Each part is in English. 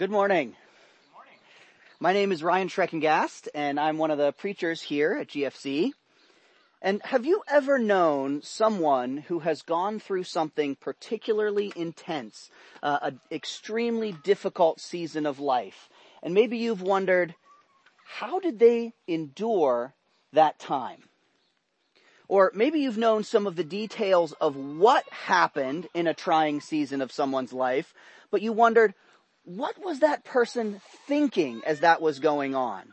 Good morning. Good morning. My name is Ryan Schreckengast, and I'm one of the preachers here at GFC. And have you ever known someone who has gone through something particularly intense, uh, an extremely difficult season of life? And maybe you've wondered, how did they endure that time? Or maybe you've known some of the details of what happened in a trying season of someone's life, but you wondered, what was that person thinking as that was going on?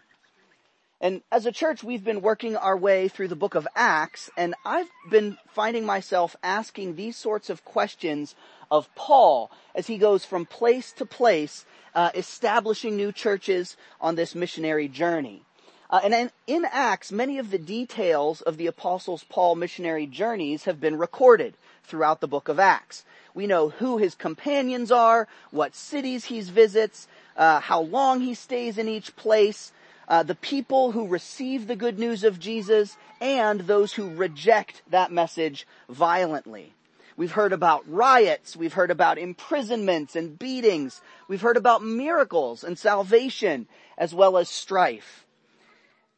And as a church, we've been working our way through the book of Acts, and I've been finding myself asking these sorts of questions of Paul as he goes from place to place, uh, establishing new churches on this missionary journey. Uh, and in, in Acts, many of the details of the apostles Paul missionary journeys have been recorded throughout the book of Acts. We know who his companions are, what cities he visits, uh, how long he stays in each place, uh, the people who receive the good news of Jesus, and those who reject that message violently. We've heard about riots. We've heard about imprisonments and beatings. We've heard about miracles and salvation as well as strife.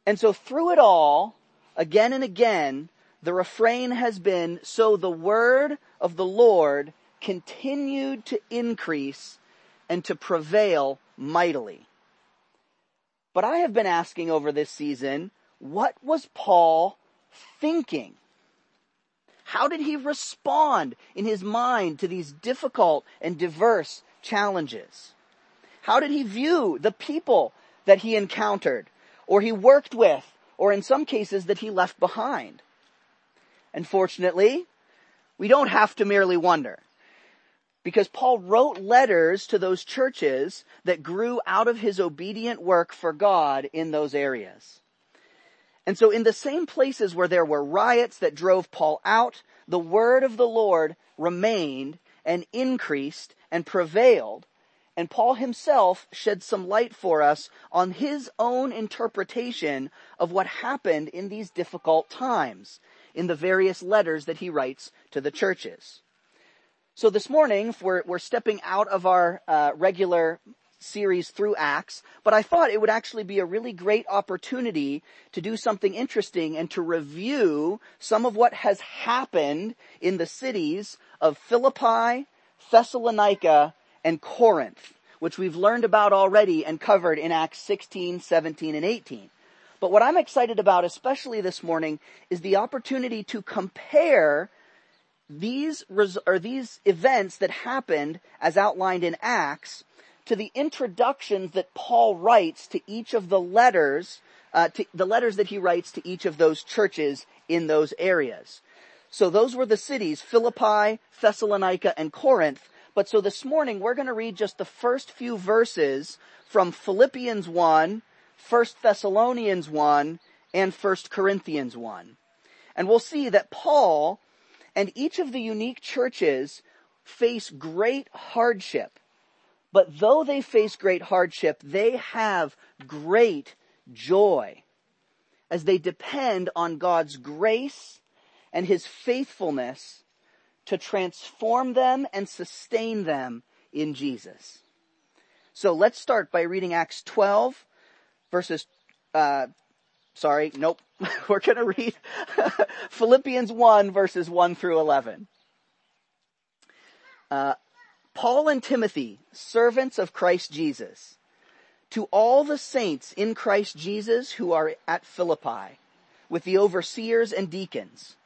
And so through it all, again and again, the refrain has been, so the word of the Lord continued to increase and to prevail mightily. But I have been asking over this season, what was Paul thinking? How did he respond in his mind to these difficult and diverse challenges? How did he view the people that he encountered or he worked with or in some cases that he left behind? And fortunately, we don't have to merely wonder. Because Paul wrote letters to those churches that grew out of his obedient work for God in those areas. And so in the same places where there were riots that drove Paul out, the word of the Lord remained and increased and prevailed. And Paul himself shed some light for us on his own interpretation of what happened in these difficult times in the various letters that he writes to the churches. So this morning, we're, we're stepping out of our uh, regular series through Acts, but I thought it would actually be a really great opportunity to do something interesting and to review some of what has happened in the cities of Philippi, Thessalonica, and Corinth, which we've learned about already and covered in Acts 16, 17, and 18. But what I'm excited about, especially this morning, is the opportunity to compare these res- or these events that happened as outlined in Acts to the introductions that Paul writes to each of the letters, uh, to the letters that he writes to each of those churches in those areas. So those were the cities, Philippi, Thessalonica, and Corinth. But so this morning we're going to read just the first few verses from Philippians 1, 1 Thessalonians 1, and 1 Corinthians 1. And we'll see that Paul and each of the unique churches face great hardship. But though they face great hardship, they have great joy as they depend on God's grace and His faithfulness to transform them and sustain them in Jesus. So let's start by reading Acts 12 verses uh, Sorry, nope. We're going to read Philippians 1 verses 1 through 11. Uh, Paul and Timothy, servants of Christ Jesus, to all the saints in Christ Jesus who are at Philippi, with the overseers and deacons,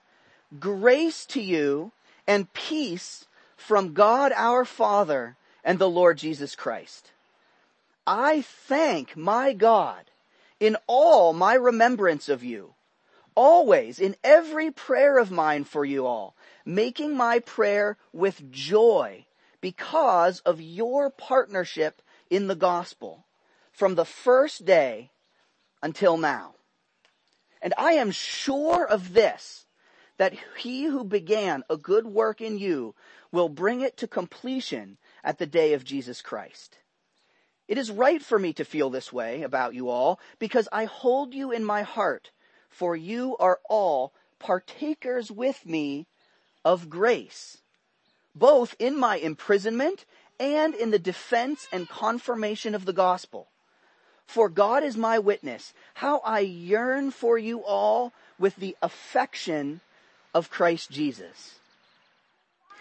grace to you and peace from God our Father and the Lord Jesus Christ. I thank my God in all my remembrance of you, always in every prayer of mine for you all, making my prayer with joy because of your partnership in the gospel from the first day until now. And I am sure of this, that he who began a good work in you will bring it to completion at the day of Jesus Christ. It is right for me to feel this way about you all because I hold you in my heart, for you are all partakers with me of grace, both in my imprisonment and in the defense and confirmation of the gospel. For God is my witness, how I yearn for you all with the affection of Christ Jesus.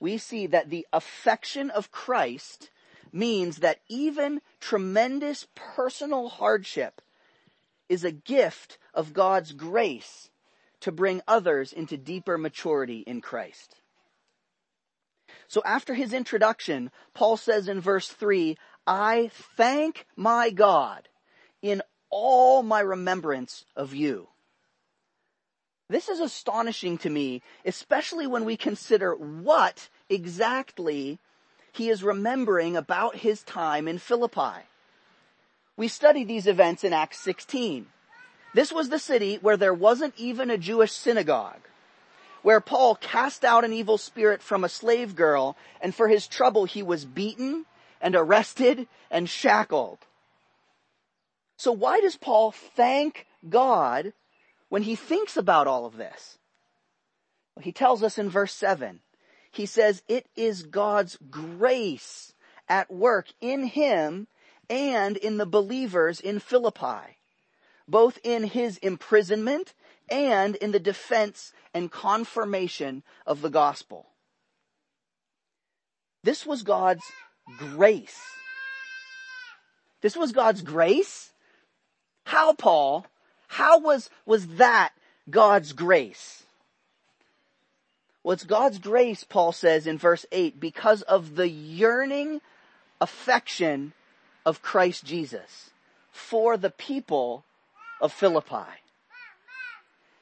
we see that the affection of Christ means that even tremendous personal hardship is a gift of God's grace to bring others into deeper maturity in Christ. So after his introduction, Paul says in verse 3, I thank my God in all my remembrance of you. This is astonishing to me, especially when we consider what exactly he is remembering about his time in Philippi. We studied these events in Acts 16. This was the city where there wasn't even a Jewish synagogue, where Paul cast out an evil spirit from a slave girl, and for his trouble he was beaten and arrested and shackled. So why does Paul thank God when he thinks about all of this? Well, he tells us in verse 7. He says, it is God's grace at work in him and in the believers in Philippi, both in his imprisonment and in the defense and confirmation of the gospel. This was God's grace. This was God's grace how, Paul? How was, was that God's grace? Well, it's God's grace, Paul says in verse 8, because of the yearning affection of Christ Jesus for the people of Philippi.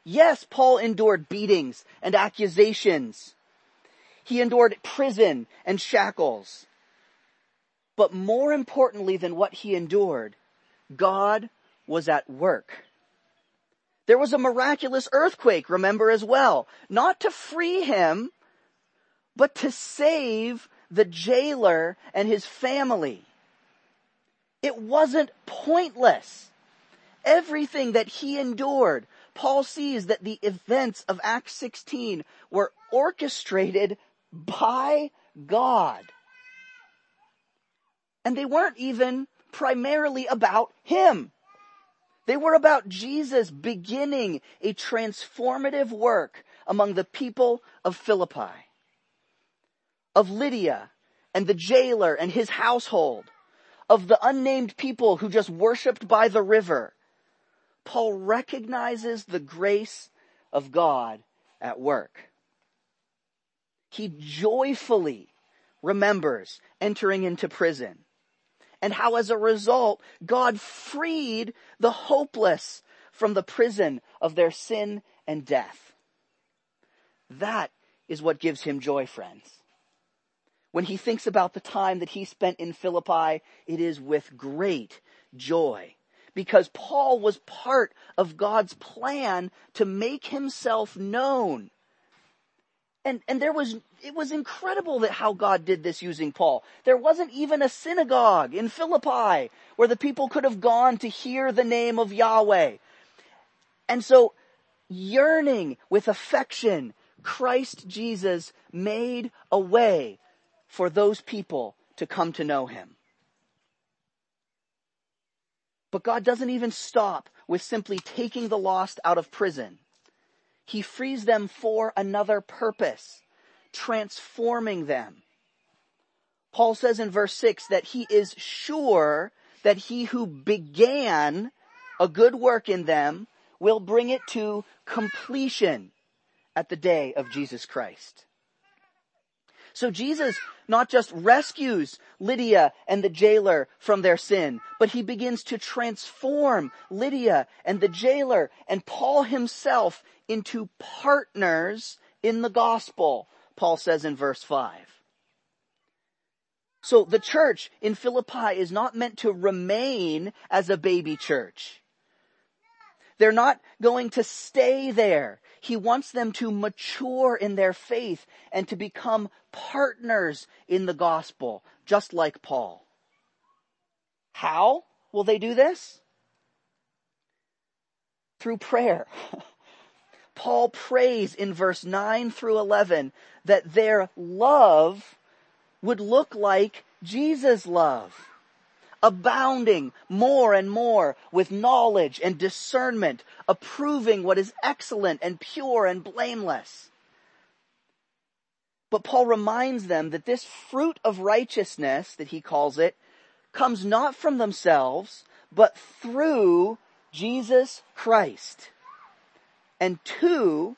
Yes, Paul endured beatings and accusations. He endured prison and shackles. But more importantly than what he endured, God was at work. There was a miraculous earthquake, remember as well, not to free him, but to save the jailer and his family. It wasn't pointless. Everything that he endured, Paul sees that the events of Acts 16 were orchestrated by God. And they weren't even primarily about him. They were about Jesus beginning a transformative work among the people of Philippi, of Lydia and the jailer and his household, of the unnamed people who just worshiped by the river. Paul recognizes the grace of God at work. He joyfully remembers entering into prison and how as a result, God freed the hopeless from the prison of their sin and death. That is what gives him joy, friends. When he thinks about the time that he spent in Philippi, it is with great joy because Paul was part of God's plan to make himself known and, and there was, it was incredible that how God did this using Paul. There wasn't even a synagogue in Philippi where the people could have gone to hear the name of Yahweh. And so, yearning with affection, Christ Jesus made a way for those people to come to know him. But God doesn't even stop with simply taking the lost out of prison. He frees them for another purpose, transforming them. Paul says in verse 6 that he is sure that he who began a good work in them will bring it to completion at the day of Jesus Christ. So Jesus not just rescues Lydia and the jailer from their sin, but he begins to transform Lydia and the jailer and Paul himself into partners in the gospel, Paul says in verse 5. So the church in Philippi is not meant to remain as a baby church. They're not going to stay there. He wants them to mature in their faith and to become partners in the gospel, just like Paul. How will they do this? Through prayer. Paul prays in verse 9 through 11 that their love would look like Jesus' love abounding more and more with knowledge and discernment, approving what is excellent and pure and blameless. But Paul reminds them that this fruit of righteousness, that he calls it, comes not from themselves, but through Jesus Christ and to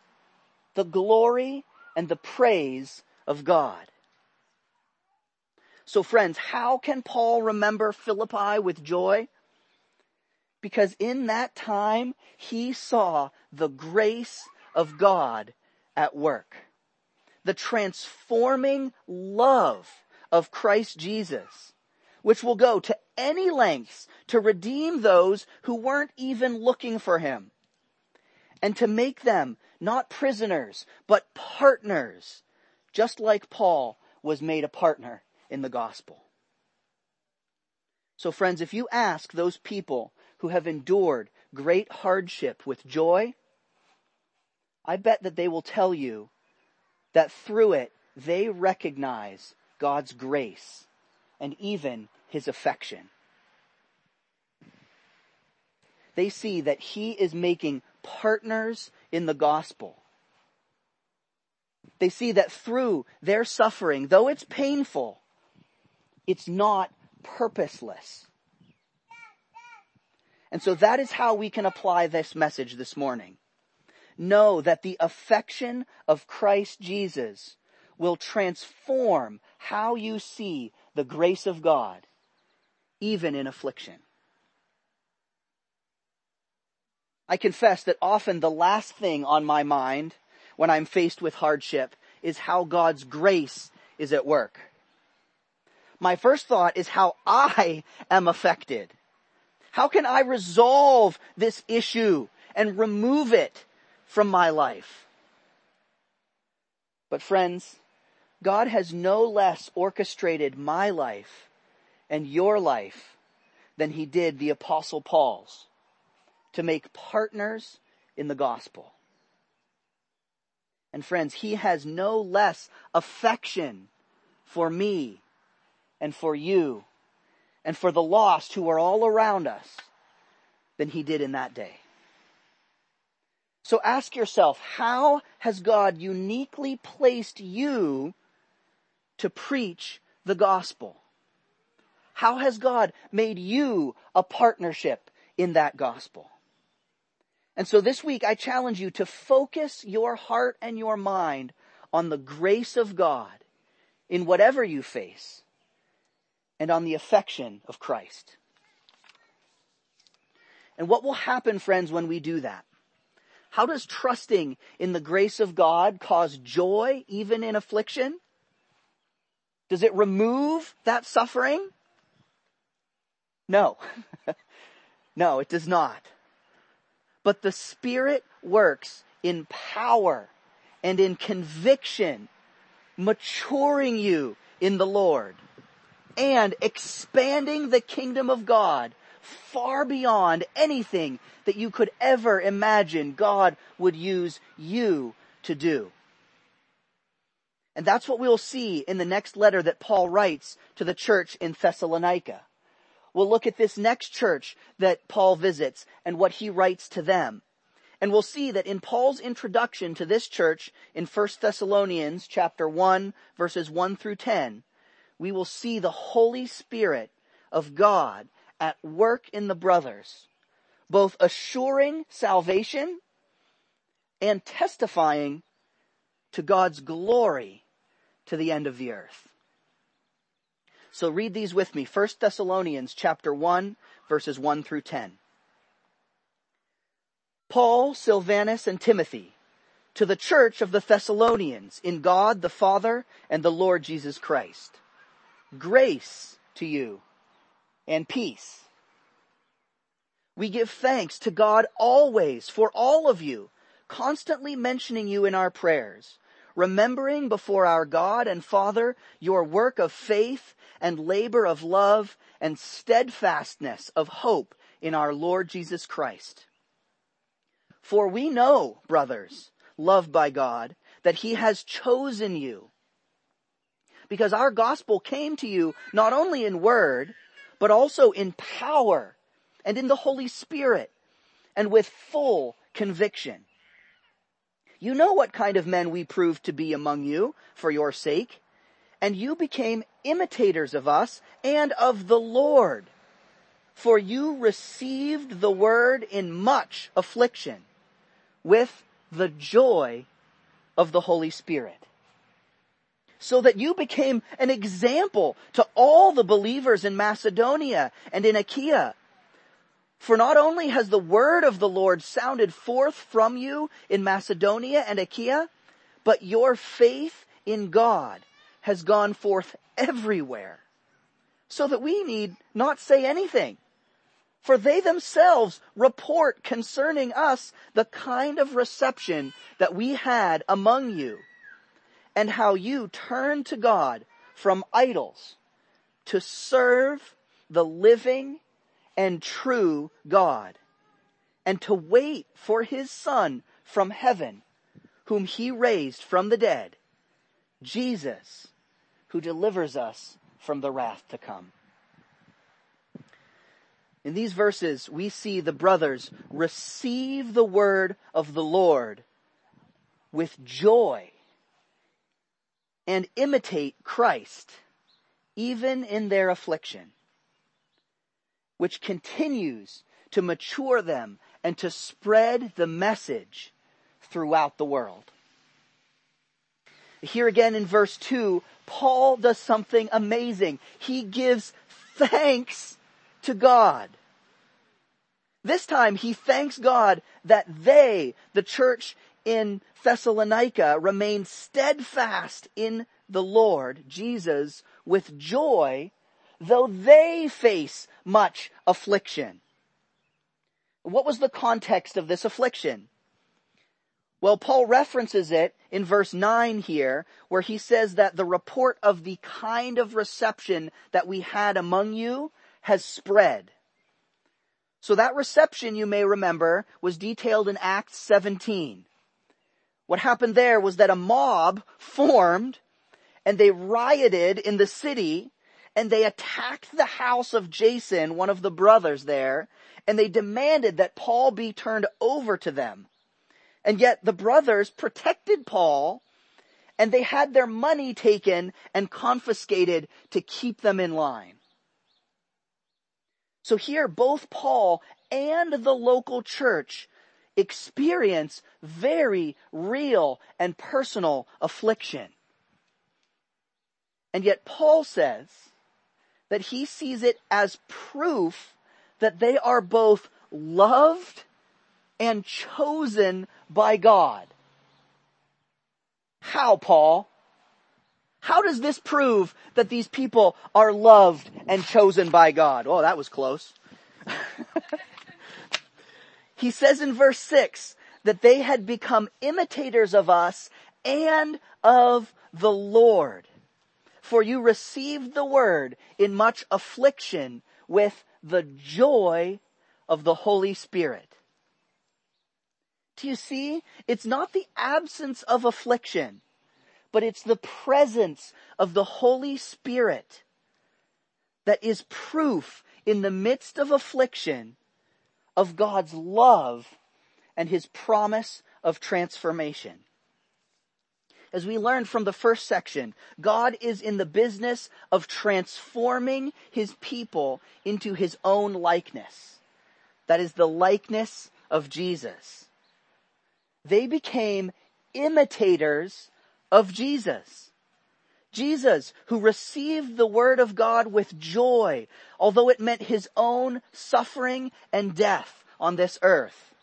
the glory and the praise of God. So friends, how can Paul remember Philippi with joy? Because in that time, he saw the grace of God at work. The transforming love of Christ Jesus, which will go to any lengths to redeem those who weren't even looking for him and to make them not prisoners, but partners, just like Paul was made a partner in the gospel. So friends, if you ask those people who have endured great hardship with joy, I bet that they will tell you that through it they recognize God's grace and even his affection. They see that he is making partners in the gospel. They see that through their suffering, though it's painful, it's not purposeless. And so that is how we can apply this message this morning. Know that the affection of Christ Jesus will transform how you see the grace of God, even in affliction. I confess that often the last thing on my mind when I'm faced with hardship is how God's grace is at work my first thought is how I am affected. How can I resolve this issue and remove it from my life? But friends, God has no less orchestrated my life and your life than he did the apostle Paul's to make partners in the gospel. And friends, he has no less affection for me and for you and for the lost who are all around us than he did in that day. So ask yourself, how has God uniquely placed you to preach the gospel? How has God made you a partnership in that gospel? And so this week I challenge you to focus your heart and your mind on the grace of God in whatever you face and on the affection of Christ. And what will happen, friends, when we do that? How does trusting in the grace of God cause joy even in affliction? Does it remove that suffering? No. no, it does not. But the Spirit works in power and in conviction, maturing you in the Lord and expanding the kingdom of God far beyond anything that you could ever imagine God would use you to do. And that's what we'll see in the next letter that Paul writes to the church in Thessalonica. We'll look at this next church that Paul visits and what he writes to them. And we'll see that in Paul's introduction to this church in 1 Thessalonians chapter 1 verses 1 through 10, we will see the Holy Spirit of God at work in the brothers, both assuring salvation and testifying to God's glory to the end of the earth. So read these with me. 1 Thessalonians chapter 1 verses 1 through 10. Paul, Silvanus, and Timothy to the church of the Thessalonians in God the Father and the Lord Jesus Christ. grace to you and peace. We give thanks to God always for all of you, constantly mentioning you in our prayers, remembering before our God and Father your work of faith and labor of love and steadfastness of hope in our Lord Jesus Christ. For we know, brothers, loved by God, that he has chosen you. Because our gospel came to you not only in word, but also in power and in the Holy Spirit and with full conviction. You know what kind of men we proved to be among you for your sake, and you became imitators of us and of the Lord. For you received the word in much affliction with the joy of the Holy Spirit. So that you became an example to all the believers in Macedonia and in Achaia. For not only has the word of the Lord sounded forth from you in Macedonia and Achaia, but your faith in God has gone forth everywhere. So that we need not say anything. For they themselves report concerning us the kind of reception that we had among you and how you turned to God from idols to serve the living and true God and to wait for his son from heaven whom he raised from the dead, Jesus, who delivers us from the wrath to come. In these verses, we see the brothers receive the word of the Lord with joy and imitate Christ even in their affliction, which continues to mature them and to spread the message throughout the world. Here again in verse 2, Paul does something amazing. He gives thanks to God. This time he thanks God that they, the church in Thessalonica, remain steadfast in the Lord Jesus with joy, though they face much affliction. What was the context of this affliction? Well, Paul references it in verse 9 here, where he says that the report of the kind of reception that we had among you has spread. So that reception, you may remember, was detailed in Acts 17. What happened there was that a mob formed and they rioted in the city and they attacked the house of Jason, one of the brothers there, and they demanded that Paul be turned over to them. And yet the brothers protected Paul and they had their money taken and confiscated to keep them in line. So here, both Paul and the local church experience very real and personal affliction. And yet Paul says that he sees it as proof that they are both loved and chosen by God. How, Paul? How does this prove that these people are loved and chosen by God? Oh, that was close. he says in verse 6 that they had become imitators of us and of the Lord. For you received the word in much affliction with the joy of the Holy Spirit. Do you see? It's not the absence of affliction but it's the presence of the Holy Spirit that is proof in the midst of affliction of God's love and his promise of transformation. As we learned from the first section, God is in the business of transforming his people into his own likeness. That is the likeness of Jesus. They became imitators of Jesus. Jesus, who received the word of God with joy, although it meant his own suffering and death on this earth.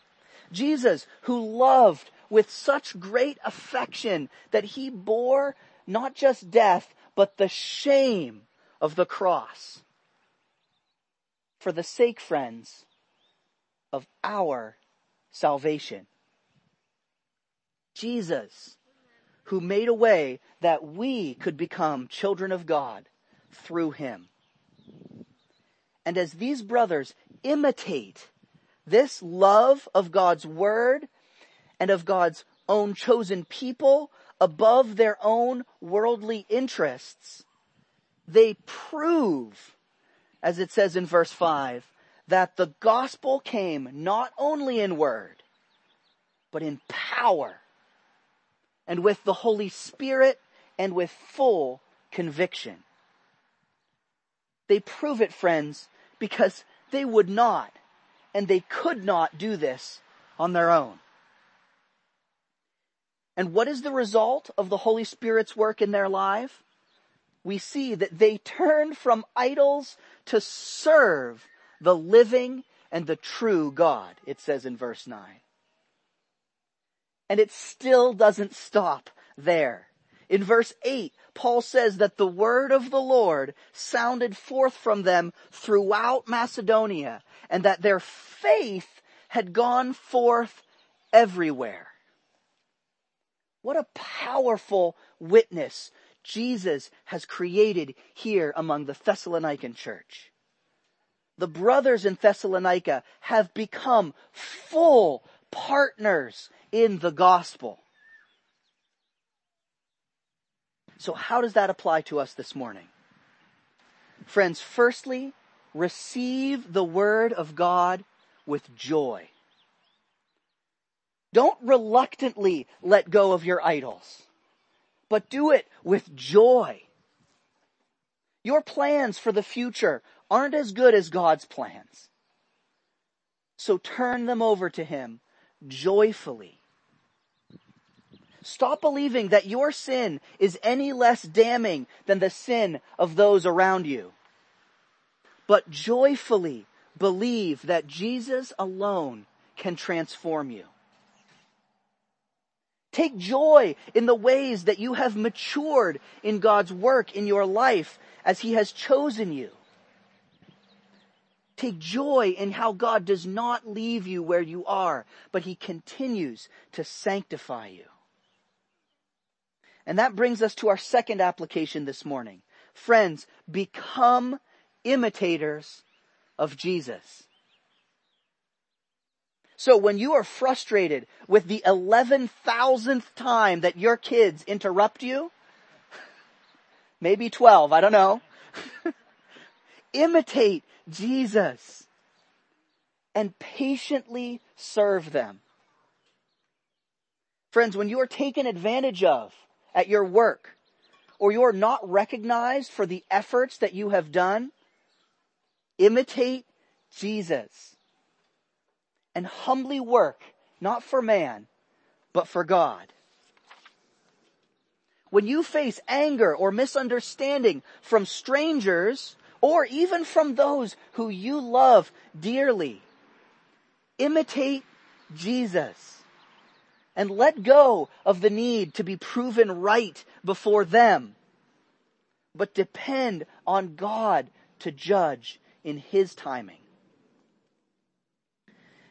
Jesus, who loved with such great affection that he bore not just death, but the shame of the cross. For the sake, friends, of our salvation. Jesus, who made a way that we could become children of God through him. And as these brothers imitate this love of God's word and of God's own chosen people above their own worldly interests, they prove, as it says in verse 5, that the gospel came not only in word, but in power and with the Holy Spirit and with full conviction. They prove it, friends, because they would not and they could not do this on their own. And what is the result of the Holy Spirit's work in their life? We see that they turned from idols to serve the living and the true God, it says in verse 9. And it still doesn't stop there. In verse 8, Paul says that the word of the Lord sounded forth from them throughout Macedonia and that their faith had gone forth everywhere. What a powerful witness Jesus has created here among the Thessalonican church the brothers in Thessalonica have become full partners in the gospel. So how does that apply to us this morning? Friends, firstly, receive the word of God with joy. Don't reluctantly let go of your idols, but do it with joy. Your plans for the future aren't as good as God's plans. So turn them over to Him joyfully. Stop believing that your sin is any less damning than the sin of those around you. But joyfully believe that Jesus alone can transform you. Take joy in the ways that you have matured in God's work in your life as He has chosen you. Take joy in how God does not leave you where you are, but He continues to sanctify you. And that brings us to our second application this morning. Friends, become imitators of Jesus. So when you are frustrated with the 11,000th time that your kids interrupt you, maybe 12, I don't know, imitate Jesus and patiently serve them. Friends, when you are taken advantage of at your work, or you're not recognized for the efforts that you have done, imitate Jesus and humbly work, not for man, but for God. When you face anger or misunderstanding from strangers, or even from those who you love dearly. Imitate Jesus and let go of the need to be proven right before them, but depend on God to judge in His timing.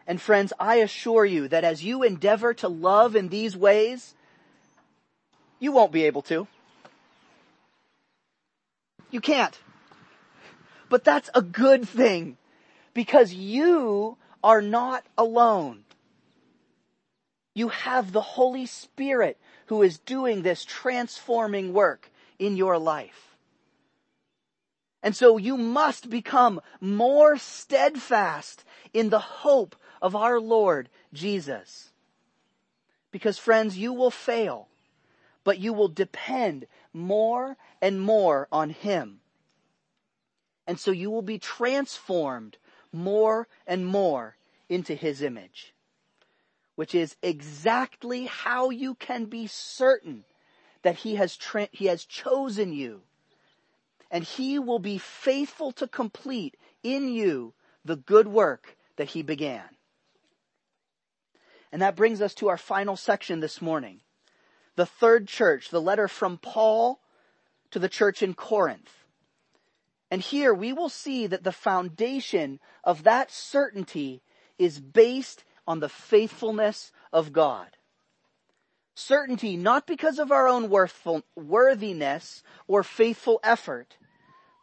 And friends, I assure you that as you endeavor to love in these ways, you won't be able to. You can't. But that's a good thing because you are not alone. You have the Holy Spirit who is doing this transforming work in your life. And so you must become more steadfast in the hope of our Lord Jesus. Because friends, you will fail, but you will depend more and more on Him. And so you will be transformed more and more into his image, which is exactly how you can be certain that he has, tra- he has chosen you and he will be faithful to complete in you the good work that he began. And that brings us to our final section this morning. The third church, the letter from Paul to the church in Corinth. And here we will see that the foundation of that certainty is based on the faithfulness of God. Certainty not because of our own worthful, worthiness or faithful effort,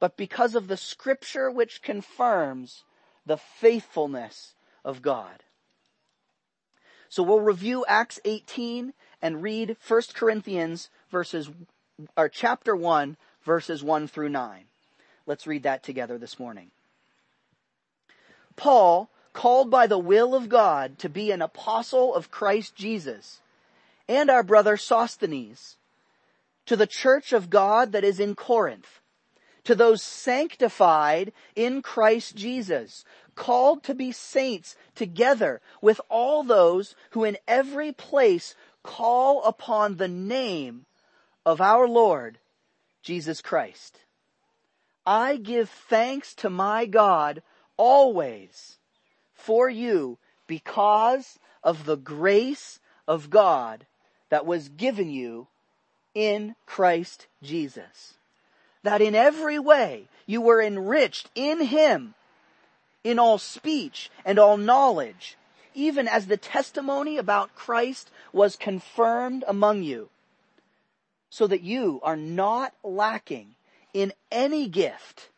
but because of the scripture which confirms the faithfulness of God. So we'll review Acts 18 and read 1 Corinthians verses, or chapter 1 verses 1 through 9. Let's read that together this morning. Paul, called by the will of God to be an apostle of Christ Jesus, and our brother Sosthenes, to the church of God that is in Corinth, to those sanctified in Christ Jesus, called to be saints together with all those who in every place call upon the name of our Lord Jesus Christ. I give thanks to my God always for you because of the grace of God that was given you in Christ Jesus. That in every way you were enriched in Him in all speech and all knowledge, even as the testimony about Christ was confirmed among you, so that you are not lacking in any gift,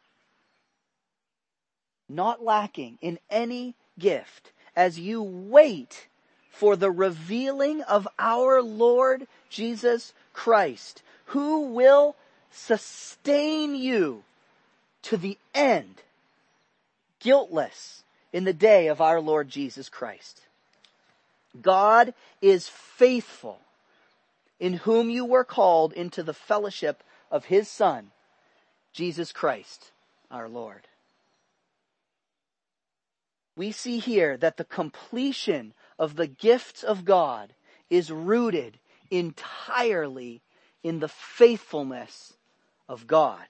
not lacking in any gift, as you wait for the revealing of our Lord Jesus Christ, who will sustain you to the end guiltless in the day of our Lord Jesus Christ. God is faithful in whom you were called into the fellowship of his son, Jesus Christ, our Lord. We see here that the completion of the gifts of God is rooted entirely in the faithfulness of God.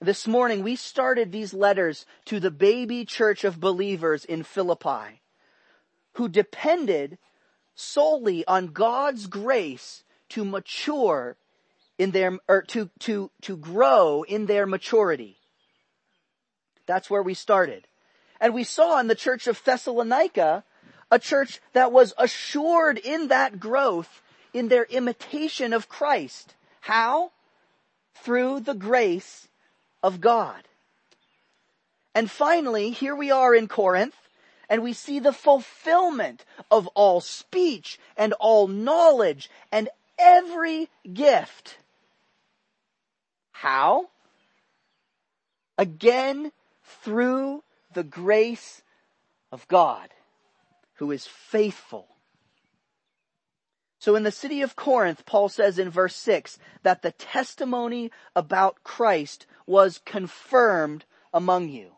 This morning we started these letters to the baby church of believers in Philippi who depended solely on God's grace to mature in their, or to, to, to grow in their maturity. That's where we started. And we saw in the church of Thessalonica a church that was assured in that growth in their imitation of Christ. How? Through the grace of God. And finally, here we are in Corinth, and we see the fulfillment of all speech and all knowledge and every gift. How? Again, through the grace of God, who is faithful so in the city of Corinth, Paul says in verse 6 that the testimony about Christ was confirmed among you.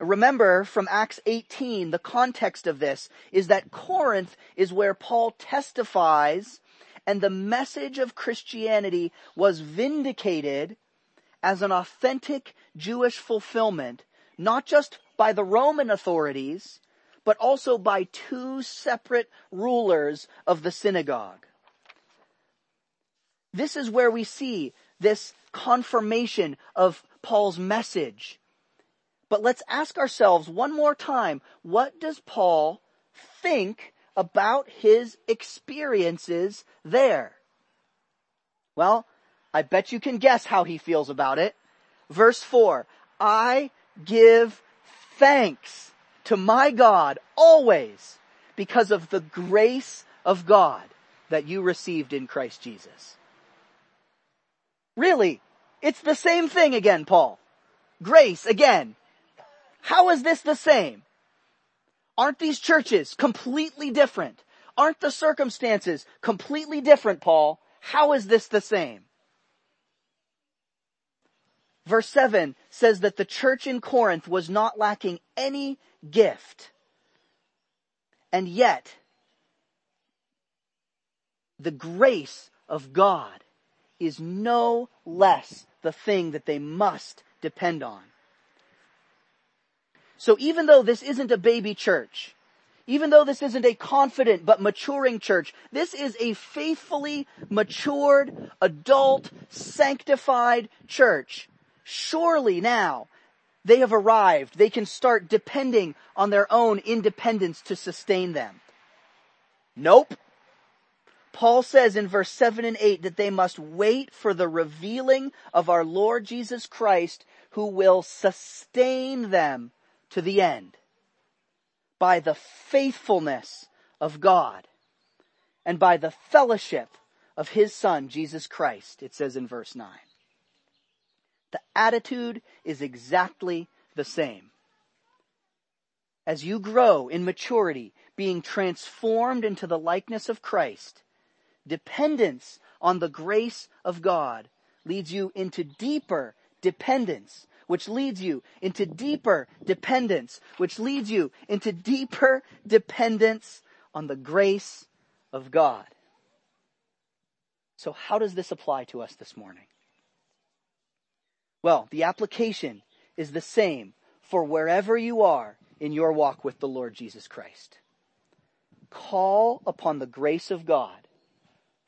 Remember from Acts 18, the context of this is that Corinth is where Paul testifies and the message of Christianity was vindicated as an authentic Jewish fulfillment, not just by the Roman authorities, but also by two separate rulers of the synagogue. This is where we see this confirmation of Paul's message. But let's ask ourselves one more time, what does Paul think about his experiences there? Well, I bet you can guess how he feels about it. Verse 4, I give thanks to my God always because of the grace of God that you received in Christ Jesus. Really, it's the same thing again, Paul. Grace again. How is this the same? Aren't these churches completely different? Aren't the circumstances completely different, Paul? How is this the same? Verse 7 says that the church in Corinth was not lacking any gift. And yet, the grace of God is no less the thing that they must depend on. So even though this isn't a baby church, Even though this isn't a confident but maturing church, this is a faithfully matured, adult, sanctified church. Surely now they have arrived. They can start depending on their own independence to sustain them. Nope. Paul says in verse 7 and 8 that they must wait for the revealing of our Lord Jesus Christ who will sustain them to the end by the faithfulness of God and by the fellowship of his son, Jesus Christ, it says in verse 9. The attitude is exactly the same. As you grow in maturity, being transformed into the likeness of Christ, dependence on the grace of God leads you into deeper dependence, which leads you into deeper dependence, which leads you into deeper dependence on the grace of God. So how does this apply to us this morning? Well, the application is the same for wherever you are in your walk with the Lord Jesus Christ. Call upon the grace of God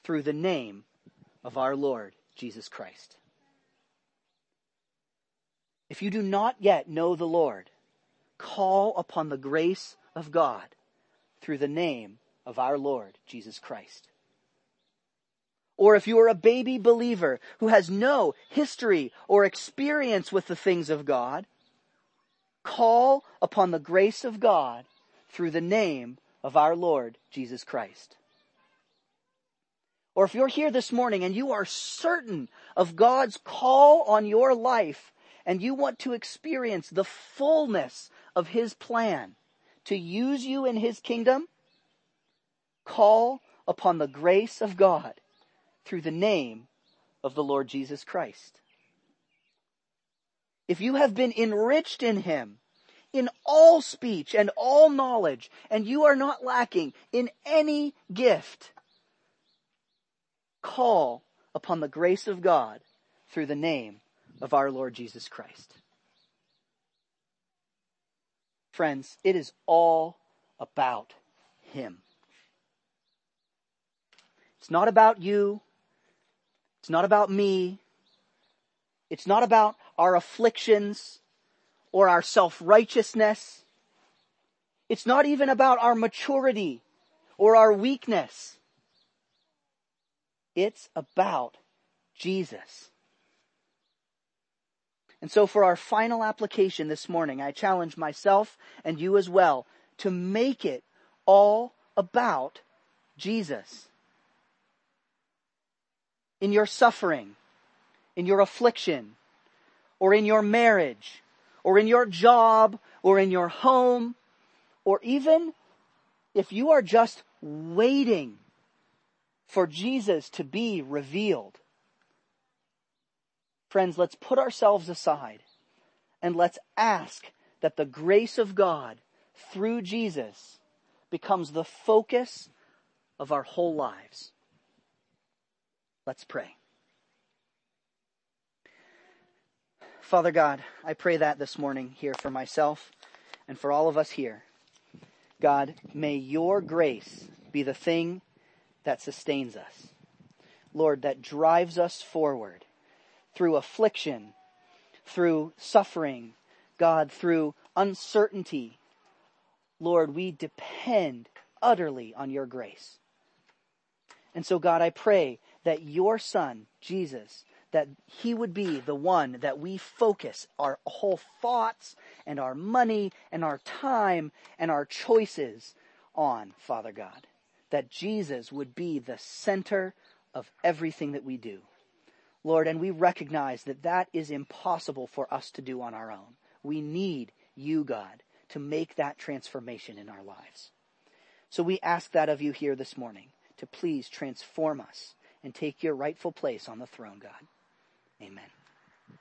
through the name of our Lord Jesus Christ. If you do not yet know the Lord, call upon the grace of God through the name of our Lord Jesus Christ. Or if you are a baby believer who has no history or experience with the things of God, call upon the grace of God through the name of our Lord Jesus Christ. Or if you're here this morning and you are certain of God's call on your life and you want to experience the fullness of His plan to use you in His kingdom, call upon the grace of God through the name of the Lord Jesus Christ. If you have been enriched in Him, in all speech and all knowledge, and you are not lacking in any gift, call upon the grace of God through the name of our Lord Jesus Christ. Friends, it is all about Him. It's not about you. It's not about me. It's not about our afflictions or our self-righteousness. It's not even about our maturity or our weakness. It's about Jesus. And so for our final application this morning, I challenge myself and you as well to make it all about Jesus in your suffering, in your affliction, or in your marriage, or in your job, or in your home, or even if you are just waiting for Jesus to be revealed. Friends, let's put ourselves aside and let's ask that the grace of God through Jesus becomes the focus of our whole lives. Let's pray. Father God, I pray that this morning here for myself and for all of us here. God, may your grace be the thing that sustains us. Lord, that drives us forward through affliction, through suffering, God, through uncertainty. Lord, we depend utterly on your grace. And so God, I pray that your son, Jesus, that he would be the one that we focus our whole thoughts and our money and our time and our choices on, Father God. That Jesus would be the center of everything that we do. Lord, and we recognize that that is impossible for us to do on our own. We need you, God, to make that transformation in our lives. So we ask that of you here this morning to please transform us and take your rightful place on the throne, God. Amen.